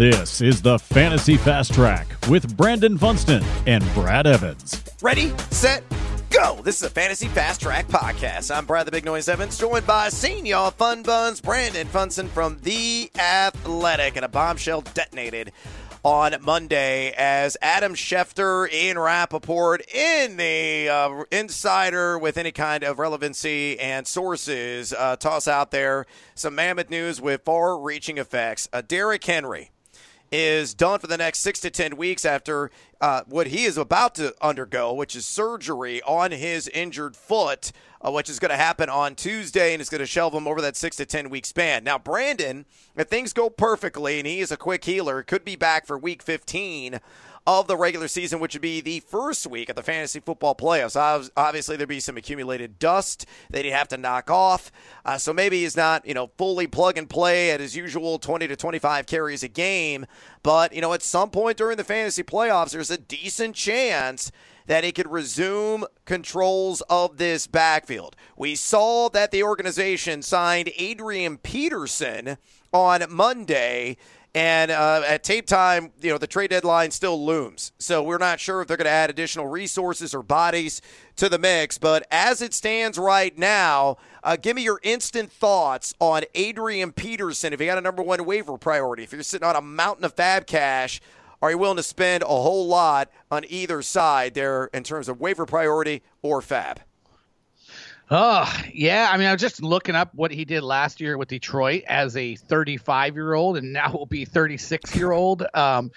This is the Fantasy Fast Track with Brandon Funston and Brad Evans. Ready, set, go. This is a Fantasy Fast Track podcast. I'm Brad the Big Noise Evans, joined by Senior Fun Buns, Brandon Funston from The Athletic, and a bombshell detonated on Monday as Adam Schefter, Ian Rapoport in the uh, insider with any kind of relevancy and sources uh, toss out there some mammoth news with far reaching effects. Uh, Derrick Henry is done for the next six to 10 weeks after uh, what he is about to undergo, which is surgery on his injured foot, uh, which is going to happen on Tuesday and is going to shelve him over that six to 10 week span. Now, Brandon, if things go perfectly and he is a quick healer, could be back for week 15 of the regular season, which would be the first week of the fantasy football playoffs. Obviously, there'd be some accumulated dust that he'd have to knock off. Uh, so maybe he's not, you know, fully plug and play at his usual 20 to 25 carries a game. But, you know, at some point during the fantasy playoffs, there's a decent chance that he could resume controls of this backfield. We saw that the organization signed Adrian Peterson on Monday. And uh, at tape time, you know, the trade deadline still looms. So we're not sure if they're going to add additional resources or bodies to the mix. But as it stands right now, uh, give me your instant thoughts on Adrian Peterson. If you got a number one waiver priority, if you're sitting on a mountain of fab cash, are you willing to spend a whole lot on either side there in terms of waiver priority or fab? Oh, yeah. I mean, I was just looking up what he did last year with Detroit as a 35 year old, and now will be 36 year old. Um,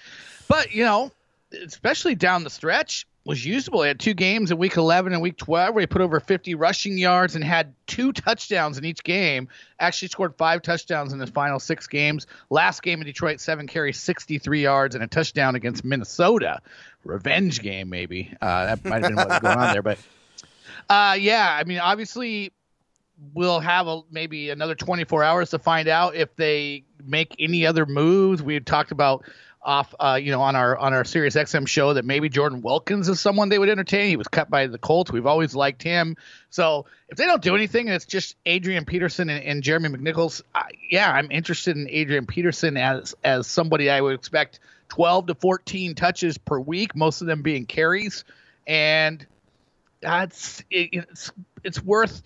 but, you know, especially down the stretch, was usable. He had two games in week 11 and week 12 where he put over 50 rushing yards and had two touchdowns in each game. Actually scored five touchdowns in his final six games. Last game in Detroit, seven carries, 63 yards, and a touchdown against Minnesota. Revenge game, maybe. Uh, that might have been what was going on there. But uh, yeah, I mean, obviously, we'll have a, maybe another 24 hours to find out if they make any other moves. We talked about off, uh, you know, on our on our Sirius XM show that maybe Jordan Wilkins is someone they would entertain. He was cut by the Colts. We've always liked him. So if they don't do anything, and it's just Adrian Peterson and, and Jeremy McNichols, uh, yeah, I'm interested in Adrian Peterson as as somebody I would expect 12 to 14 touches per week, most of them being carries, and that's it, it's it's worth.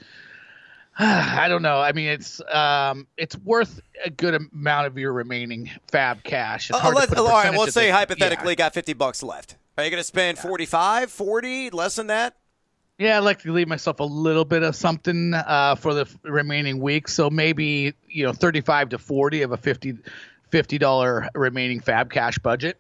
I don't know. I mean, it's um, it's worth a good amount of your remaining fab cash. Uh, let's, all right, let's say hypothetically yeah. got 50 bucks left. Are you going to spend 45, 40, less than that? Yeah, I'd like to leave myself a little bit of something uh, for the remaining week. So maybe, you know, 35 to 40 of a 50 $50 remaining fab cash budget.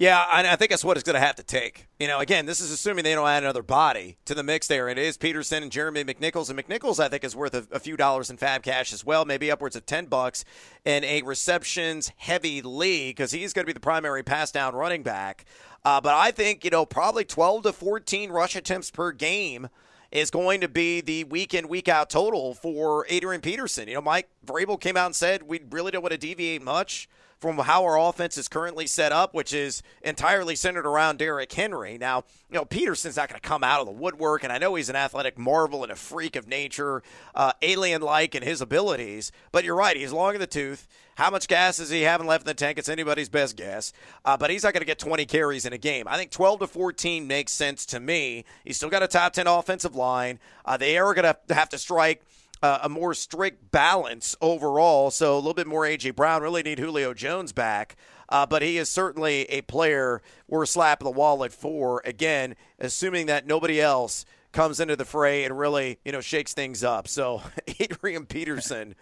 Yeah, I think that's what it's going to have to take. You know, again, this is assuming they don't add another body to the mix there. It is Peterson and Jeremy McNichols, and McNichols I think is worth a, a few dollars in fab cash as well, maybe upwards of ten bucks in a receptions heavy league because he's going to be the primary pass down running back. Uh, but I think you know probably twelve to fourteen rush attempts per game is going to be the week in, week out total for Adrian Peterson. You know, Mike Vrabel came out and said we really don't want to deviate much from how our offense is currently set up, which is entirely centered around Derrick Henry. Now, you know, Peterson's not going to come out of the woodwork, and I know he's an athletic marvel and a freak of nature, uh, alien like in his abilities, but you're right, he's long in the tooth. How much gas is he having left in the tank? It's anybody's best guess. Uh, but he's not going to get 20 carries in a game. I think 12 to 14 makes sense to me. He's still got a top 10 offensive line. Uh, they are going to have to strike uh, a more strict balance overall. So a little bit more AJ Brown. Really need Julio Jones back. Uh, but he is certainly a player we're slapping the wallet for. Again, assuming that nobody else comes into the fray and really, you know, shakes things up. So Adrian Peterson.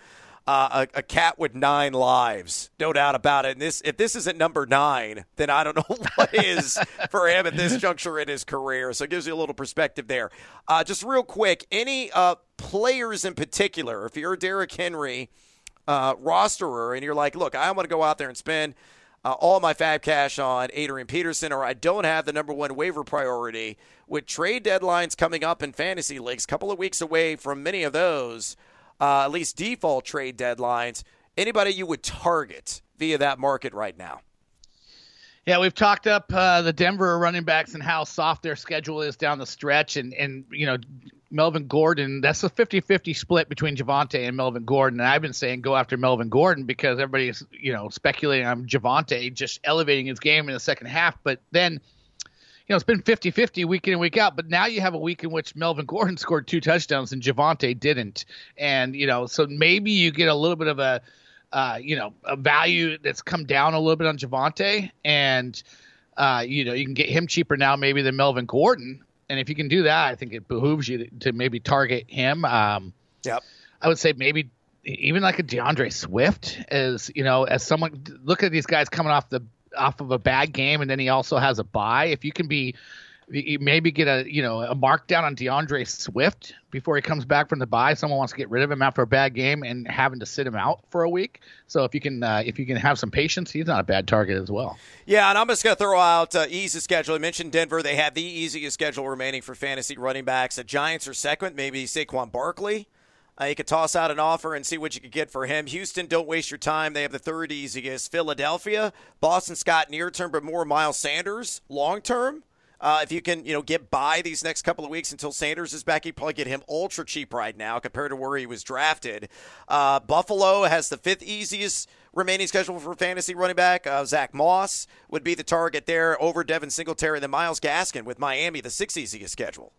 Uh, a, a, cat with nine lives, no doubt about it. And this, if this isn't number nine, then I don't know what is for him at this juncture in his career. So it gives you a little perspective there. Uh, just real quick, any uh, players in particular, if you're a Derrick Henry uh, rosterer and you're like, look, I want to go out there and spend uh, all my fab cash on Adrian Peterson, or I don't have the number one waiver priority with trade deadlines coming up in fantasy leagues, a couple of weeks away from many of those uh, at least default trade deadlines. Anybody you would target via that market right now? Yeah, we've talked up uh, the Denver running backs and how soft their schedule is down the stretch, and and you know Melvin Gordon, that's a 50 50 split between Javonte and Melvin Gordon. And I've been saying go after Melvin Gordon because everybody's, you know, speculating on Javonte just elevating his game in the second half. But then, you know, it's been 50 50 week in and week out. But now you have a week in which Melvin Gordon scored two touchdowns and Javonte didn't. And, you know, so maybe you get a little bit of a, uh, you know, a value that's come down a little bit on Javonte. And, uh, you know, you can get him cheaper now maybe than Melvin Gordon and if you can do that, I think it behooves you to, to maybe target him. Um, yep. I would say maybe even like a D'Andre Swift as you know as someone look at these guys coming off the off of a bad game and then he also has a bye. If you can be maybe get a you know a markdown on D'Andre Swift before he comes back from the bye. Someone wants to get rid of him after a bad game and having to sit him out for a week. So if you can uh, if you can have some patience, he's not a bad target as well. Yeah, and I'm just gonna throw out uh, easy schedule. I mentioned Denver; they have the easiest schedule remaining for fantasy running backs. The Giants are second, maybe Saquon Barkley. Uh, you could toss out an offer and see what you could get for him. Houston, don't waste your time. They have the third easiest. Philadelphia, Boston Scott near term, but more Miles Sanders long term. Uh, if you can, you know, get by these next couple of weeks until Sanders is back, you probably get him ultra cheap right now compared to where he was drafted. Uh, Buffalo has the fifth easiest remaining schedule for fantasy running back. Uh, Zach Moss would be the target there over Devin Singletary. And then Myles Gaskin with Miami, the sixth easiest schedule.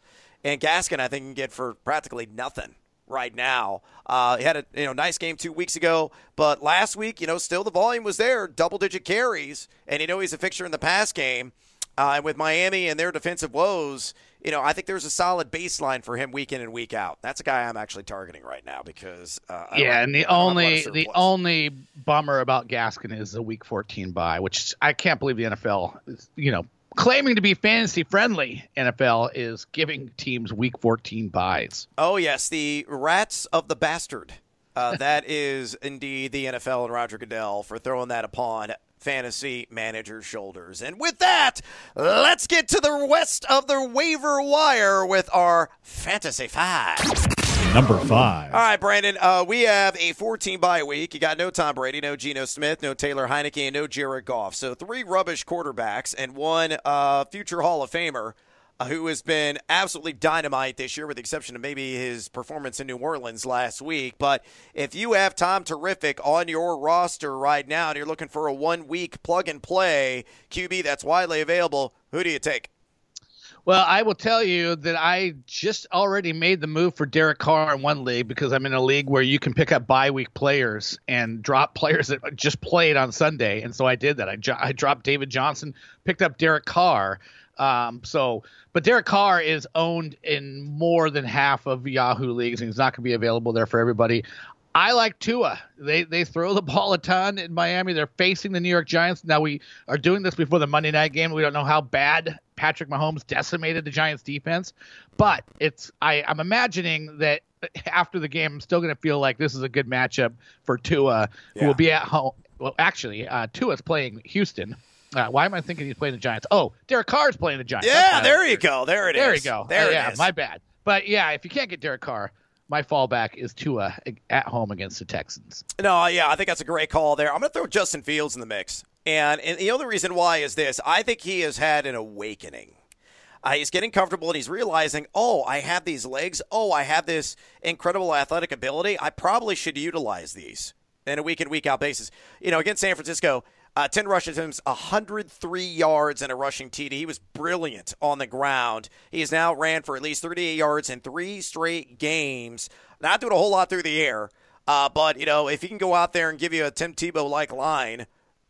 And Gaskin, I think, can get for practically nothing right now. Uh, he had a you know nice game two weeks ago, but last week, you know, still the volume was there, double digit carries, and you know he's a fixture in the pass game. Uh, and with Miami and their defensive woes, you know, I think there's a solid baseline for him week in and week out. That's a guy I'm actually targeting right now because uh, yeah, and the only the only bummer about Gaskin is the Week 14 bye, which I can't believe the NFL, is, you know, claiming to be fantasy friendly. NFL is giving teams Week 14 byes. Oh yes, the rats of the bastard. Uh, that is indeed the NFL and Roger Goodell for throwing that upon fantasy manager shoulders. And with that, let's get to the rest of the waiver wire with our Fantasy Five. Number five. All right, Brandon. Uh, we have a 14 bye week. You got no Tom Brady, no Geno Smith, no Taylor Heinicke, and no Jared Goff. So three rubbish quarterbacks and one uh, future Hall of Famer who has been absolutely dynamite this year, with the exception of maybe his performance in New Orleans last week. But if you have Tom Terrific on your roster right now and you're looking for a one week plug and play QB that's widely available, who do you take? Well, I will tell you that I just already made the move for Derek Carr in one league because I'm in a league where you can pick up bye week players and drop players that just played on Sunday, and so I did that. I, I dropped David Johnson, picked up Derek Carr. Um, so, but Derek Carr is owned in more than half of Yahoo leagues, and he's not going to be available there for everybody. I like Tua. They they throw the ball a ton in Miami. They're facing the New York Giants. Now we are doing this before the Monday night game. We don't know how bad Patrick Mahomes decimated the Giants defense, but it's I, I'm imagining that after the game, I'm still going to feel like this is a good matchup for Tua, yeah. who will be at home. Well, actually, uh, Tua's playing Houston. Uh, why am I thinking he's playing the Giants? Oh, Derek Carr's playing the Giants. Yeah, there you go. There it there is. There you go. There uh, yeah, my bad. But yeah, if you can't get Derek Carr, my fallback is Tua at home against the Texans. No, yeah, I think that's a great call there. I'm going to throw Justin Fields in the mix. And, and the only reason why is this I think he has had an awakening. Uh, he's getting comfortable and he's realizing, oh, I have these legs. Oh, I have this incredible athletic ability. I probably should utilize these in a week in, week out basis. You know, against San Francisco, uh, 10 rushing attempts, 103 yards and a rushing TD. He was brilliant on the ground. He has now ran for at least 38 yards in three straight games. Not doing a whole lot through the air, uh, but, you know, if he can go out there and give you a Tim Tebow like line,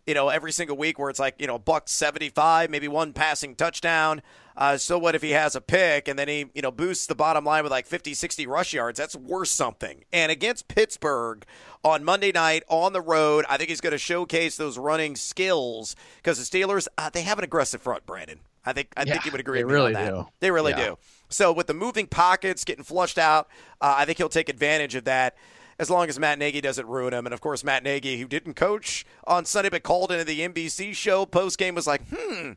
you know, every single week where it's like, you know, buck 75, maybe one passing touchdown. Uh, so what if he has a pick and then he, you know, boosts the bottom line with like 50, 60 rush yards? That's worth something. And against Pittsburgh on Monday night on the road, I think he's going to showcase those running skills because the Steelers, uh, they have an aggressive front, Brandon. I think I yeah, think you would agree. They really do. They really yeah. do. So with the moving pockets getting flushed out, uh, I think he'll take advantage of that as long as Matt Nagy doesn't ruin him. And of course, Matt Nagy, who didn't coach on Sunday but called into the NBC show post game, was like, hmm,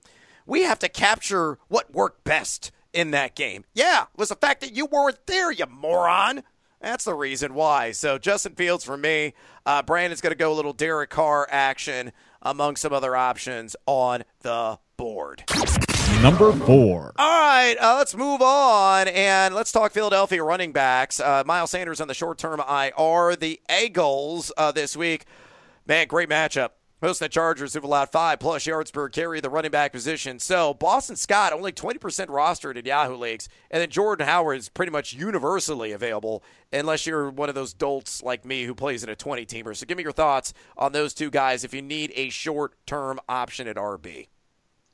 we have to capture what worked best in that game. Yeah, was the fact that you weren't there, you moron. That's the reason why. So Justin Fields for me. Uh, Brandon's going to go a little Derek Carr action among some other options on the board. Number four. All right, uh, let's move on and let's talk Philadelphia running backs. Uh, Miles Sanders on the short term IR. The Eagles uh, this week. Man, great matchup. Most of the Chargers who've allowed five plus yards per carry the running back position. So Boston Scott only 20% rostered in Yahoo leagues, and then Jordan Howard is pretty much universally available unless you're one of those dolts like me who plays in a 20 teamer. So give me your thoughts on those two guys if you need a short term option at RB.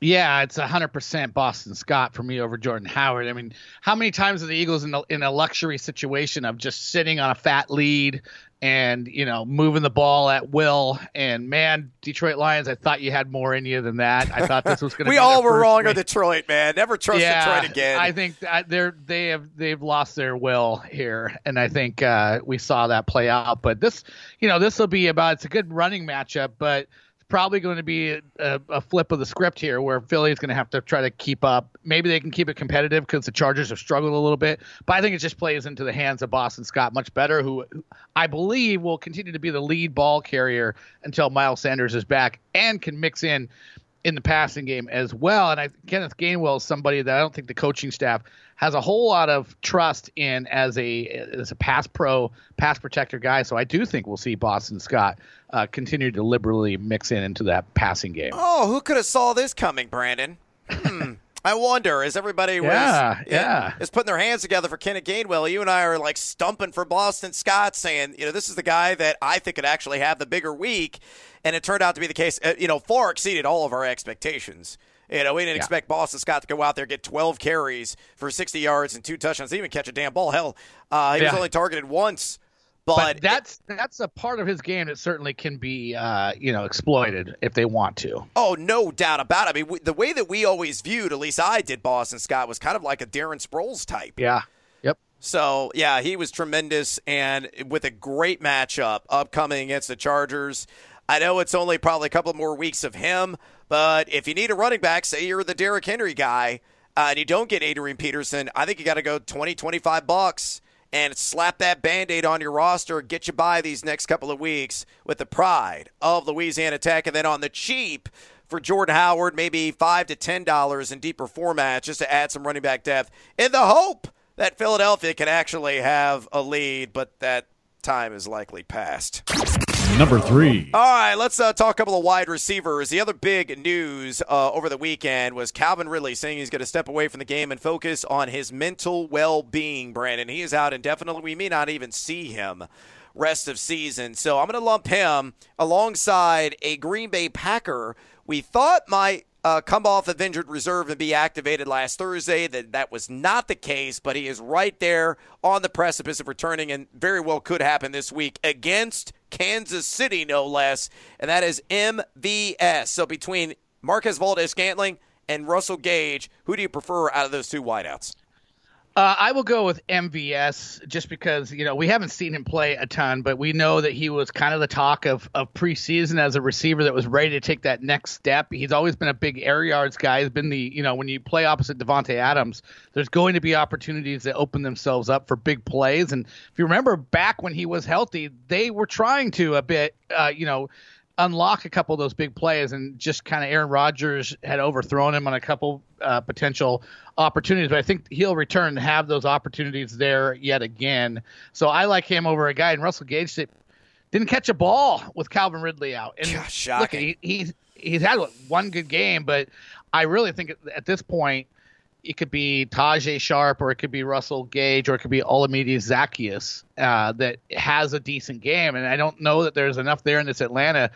Yeah, it's hundred percent Boston Scott for me over Jordan Howard. I mean, how many times are the Eagles in a, in a luxury situation of just sitting on a fat lead and you know moving the ball at will? And man, Detroit Lions, I thought you had more in you than that. I thought this was going to. we all were wrong on Detroit, man. Never trust yeah, Detroit again. I think they're they have they've lost their will here, and I think uh, we saw that play out. But this, you know, this will be about. It's a good running matchup, but probably going to be a, a, flip of the script here where Philly is going to have to try to keep up. Maybe they can keep it competitive because the Chargers have struggled a little bit, but I think it just plays into the hands of Boston Scott much better, who I believe will continue to be the lead ball carrier until Miles Sanders is back and can mix in in the passing game as well. And I, Kenneth Gainwell is somebody that I don't think the coaching staff has a whole lot of trust in as a as a pass pro, pass protector guy. So I do think we'll see Boston Scott uh, continue to liberally mix in into that passing game. Oh, who could have saw this coming, Brandon? Hmm. I wonder, is everybody was yeah, yeah. is putting their hands together for Kenneth Gainwell, you and I are like stumping for Boston Scott, saying, you know, this is the guy that I think could actually have the bigger week, and it turned out to be the case. Uh, you know, far exceeded all of our expectations. You know, we didn't yeah. expect Boston Scott to go out there get 12 carries for 60 yards and two touchdowns, even catch a damn ball. Hell, uh, he yeah. was only targeted once. But, but that's it, that's a part of his game that certainly can be, uh, you know, exploited if they want to. Oh, no doubt about it. I mean, we, the way that we always viewed, at least I did, Boston Scott was kind of like a Darren Sproles type. Yeah. Yep. So yeah, he was tremendous, and with a great matchup upcoming against the Chargers. I know it's only probably a couple more weeks of him, but if you need a running back, say you're the Derrick Henry guy, uh, and you don't get Adrian Peterson, I think you got to go 20, 25 bucks and slap that band aid on your roster, get you by these next couple of weeks with the pride of Louisiana Tech. And then on the cheap for Jordan Howard, maybe 5 to $10 in deeper formats just to add some running back depth in the hope that Philadelphia can actually have a lead, but that time is likely past number three. All right, let's uh, talk a couple of wide receivers. The other big news uh, over the weekend was Calvin Ridley saying he's going to step away from the game and focus on his mental well being, Brandon. He is out indefinitely. We may not even see him rest of season. So I'm going to lump him alongside a Green Bay Packer we thought might uh, come off of injured reserve and be activated last Thursday. That that was not the case, but he is right there on the precipice of returning, and very well could happen this week against Kansas City, no less. And that is MVS. So between Marquez Valdes-Scantling and Russell Gage, who do you prefer out of those two wideouts? Uh, I will go with MVS just because you know we haven't seen him play a ton, but we know that he was kind of the talk of of preseason as a receiver that was ready to take that next step. He's always been a big air yards guy. He's been the you know when you play opposite Davante Adams, there's going to be opportunities that open themselves up for big plays. And if you remember back when he was healthy, they were trying to a bit, uh, you know unlock a couple of those big plays, and just kind of Aaron Rodgers had overthrown him on a couple uh, potential opportunities. But I think he'll return and have those opportunities there yet again. So I like him over a guy in Russell Gage that didn't catch a ball with Calvin Ridley out. And Gosh, look, he, he's he's had one good game, but I really think at this point it could be Tajay Sharpe or it could be Russell Gage or it could be Olamide Zaccheaus uh, that has a decent game. And I don't know that there's enough there in this Atlanta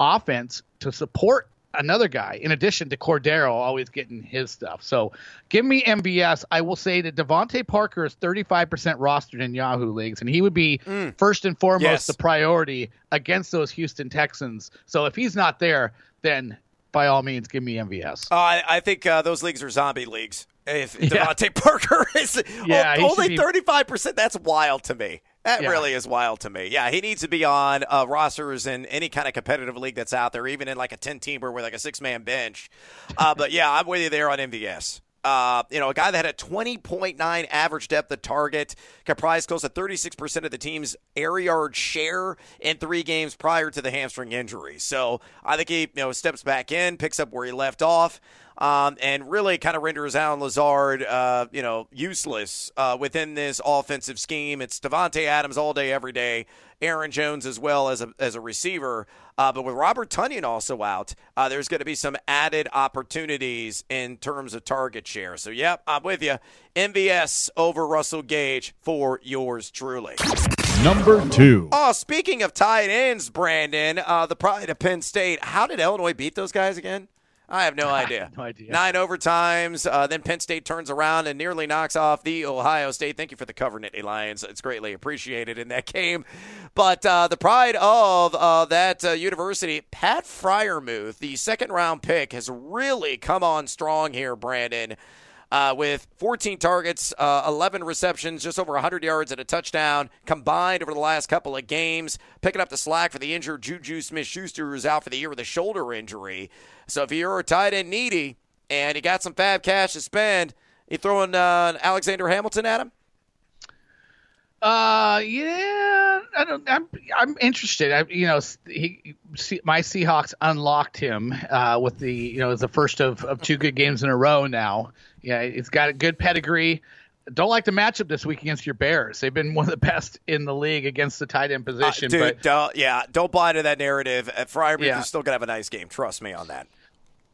offense to support another guy in addition to Cordero always getting his stuff. So give me MVS. I will say that DeVante Parker is 35% rostered in Yahoo leagues, and he would be mm. first and foremost yes. the priority against those Houston Texans. So if he's not there, then by all means, give me MVS. Uh, I, I, think uh, those leagues are zombie leagues. If yeah. Parker is yeah, only thirty five percent, that's wild to me. That yeah. really is wild to me. Yeah, he needs to be on uh, rosters in any kind of competitive league that's out there, even in like a ten teamer with like a six man bench. Uh, but yeah, I'm with you there on MVS. Uh, you know, a guy that had a 20.9 average depth of target, comprised close to 36% of the team's air yard share in three games prior to the hamstring injury. So I think he, you know, steps back in, picks up where he left off. Um, and really kind of renders Allen Lazard, uh, you know, useless uh, within this offensive scheme. It's Davante Adams all day, every day. Aaron Jones as well as a, as a receiver. Uh, but with Robert Tonyan also out, uh, there's going to be some added opportunities in terms of target share. So, yep, I'm with you. MVS over Russell Gage for yours truly. Number two. Oh, speaking of tight ends, Brandon, uh, the pride of Penn State. How did Illinois beat those guys again? I have no idea. Have no idea. Nine overtimes. Uh, then Penn State turns around and nearly knocks off the Ohio State. Thank you for the cover, Nittany Lions. It's greatly appreciated in that game. But uh, the pride of uh, that uh, university, Pat Freiermuth, the second round pick, has really come on strong here, Brandon uh, with 14 targets, uh, 11 receptions, just over 100 yards and a touchdown combined over the last couple of games. Picking up the slack for the injured Juju Smith Schuster, who's out for the year with a shoulder injury. So if you're a tight end needy and you got some fab cash to spend, you throwing uh, Alexander Hamilton at him? Uh, yeah, I don't. I'm I'm interested. I, you know, he, my Seahawks unlocked him uh, with the you know, the first of, of two good games in a row now. Yeah, it's got a good pedigree. Don't like the matchup this week against your Bears. They've been one of the best in the league against the tight end position. Uh, dude, but, don't, yeah, don't buy into that narrative. Uh, Freiermuth yeah. is still gonna have a nice game. Trust me on that.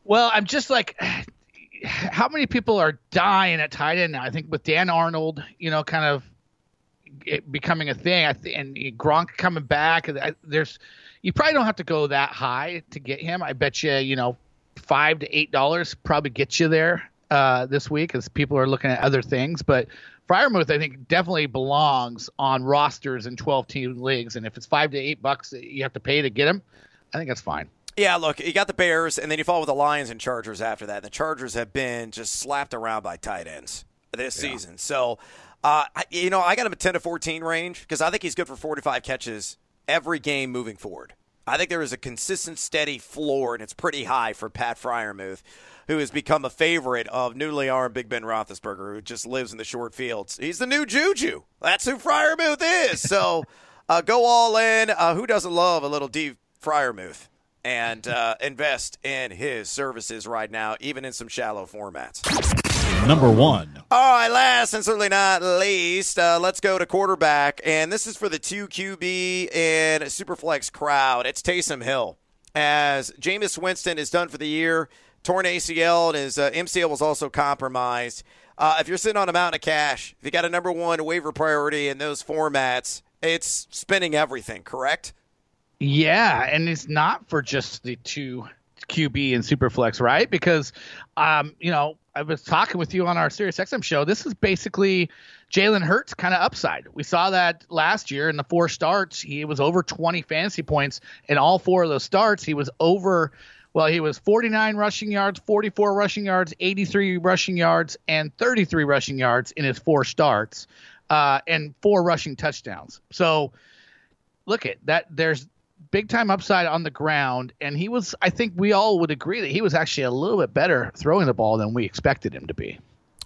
Well, I'm just like, how many people are dying at tight end now? I think with Dan Arnold, you know, kind of becoming a thing. I th- and Gronk coming back. There's you probably don't have to go that high to get him. I bet you you know five to eight dollars probably gets you there uh, this week as people are looking at other things. But Freiermuth, I think, definitely belongs on rosters in 12 team leagues. And if it's five to eight bucks you have to pay to get him, I think that's fine. Yeah, look, you got the Bears, and then you follow with the Lions and Chargers after that. And The Chargers have been just slapped around by tight ends this yeah. season. So uh, you know, I got him a 10 to 14 range because I think he's good for 45 catches every game moving forward. I think there is a consistent, steady floor, and it's pretty high for Pat Freiermuth, who has become a favorite of newly armed Big Ben Roethlisberger, who just lives in the short fields. He's the new Juju. That's who Freiermuth is. So uh, go all in. Uh, who doesn't love a little D Freiermuth? And uh, invest in his services right now, even in some shallow formats number one. All right, last and certainly not least, uh, let's go to quarterback. And this is for the 2QB and Superflex crowd. It's Taysom Hill. As Jameis Winston is done for the year, torn ACL, and his uh, MCL was also compromised. Uh, if you're sitting on a mountain of cash, if you got a number one waiver priority in those formats, it's spending everything, correct? Yeah, and it's not for just the two QB and Superflex, right? Because, um, you know, I was talking with you on our Sirius XM show. This is basically Jalen Hurts kind of upside. We saw that last year in the four starts. He was over 20 fantasy points in all four of those starts. He was over, well, he was 49 rushing yards, 44 rushing yards, 83 rushing yards, and 33 rushing yards in his four starts, uh, and four rushing touchdowns. So look at that. There's big time upside on the ground, and he was. I think we all would agree that he was actually a little bit better throwing the ball than we expected him to be.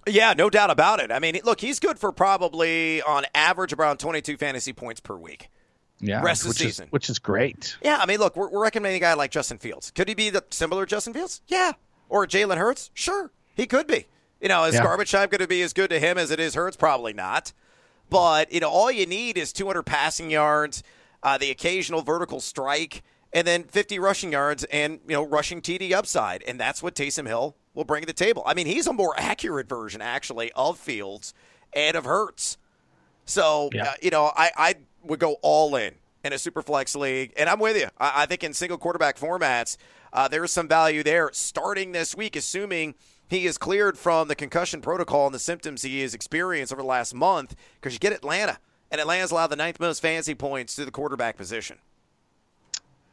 Yeah, no doubt about it. I mean, look, he's good for probably on average around 22 fantasy points per week. Yeah, rest of the season, is, which is great. Yeah, I mean, look, we're, we're recommending a guy like Justin Fields. Could he be the similar Justin Fields? Yeah, or Jalen Hurts? Sure, he could be. You know, is yeah. garbage time going to be as good to him as it is Hurts? Probably not. But you know, all you need is 200 passing yards uh, the occasional vertical strike, and then 50 rushing yards and you know rushing TD upside, and that's what Taysom Hill will bring to the table. I mean, he's a more accurate version actually of Fields and of Hurts. So yeah. uh, you know, I, I would go all in in a super flex league, and I'm with you. I, I think in single quarterback formats, uh, there's some value there starting this week, assuming he is cleared from the concussion protocol and the symptoms he has experienced over the last month. Because you get Atlanta and Atlanta's allowed the ninth most fantasy points to the quarterback position.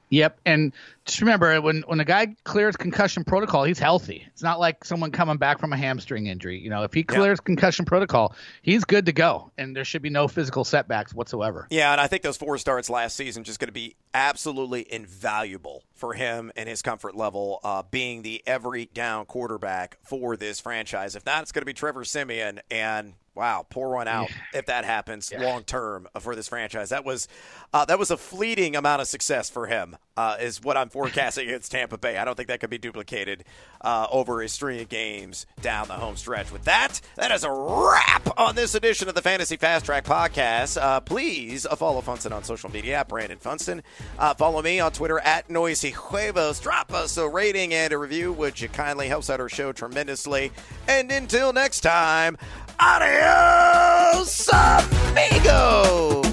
Yep, and just remember when when a guy clears concussion protocol, he's healthy. It's not like someone coming back from a hamstring injury. You know, if he clears yeah. concussion protocol, he's good to go, and there should be no physical setbacks whatsoever. Yeah, and I think those four starts last season just going to be absolutely invaluable for him and his comfort level, uh, being the every down quarterback for this franchise. If not, it's going to be Trevor Simeon, and Wow, pour one out if that happens yeah. long term for this franchise. That was uh, that was a fleeting amount of success for him. Uh, is what I'm forecasting against Tampa Bay. I don't think that could be duplicated uh, over a string of games down the home stretch. With that, that is a wrap on this edition of the Fantasy Fast Track podcast. Uh, please uh, follow Funston on social media at Brandon Funston. Uh, follow me on Twitter at Noisy Huevos. Drop us a rating and a review, which kindly helps out our show tremendously. And until next time. Adeus, amigos!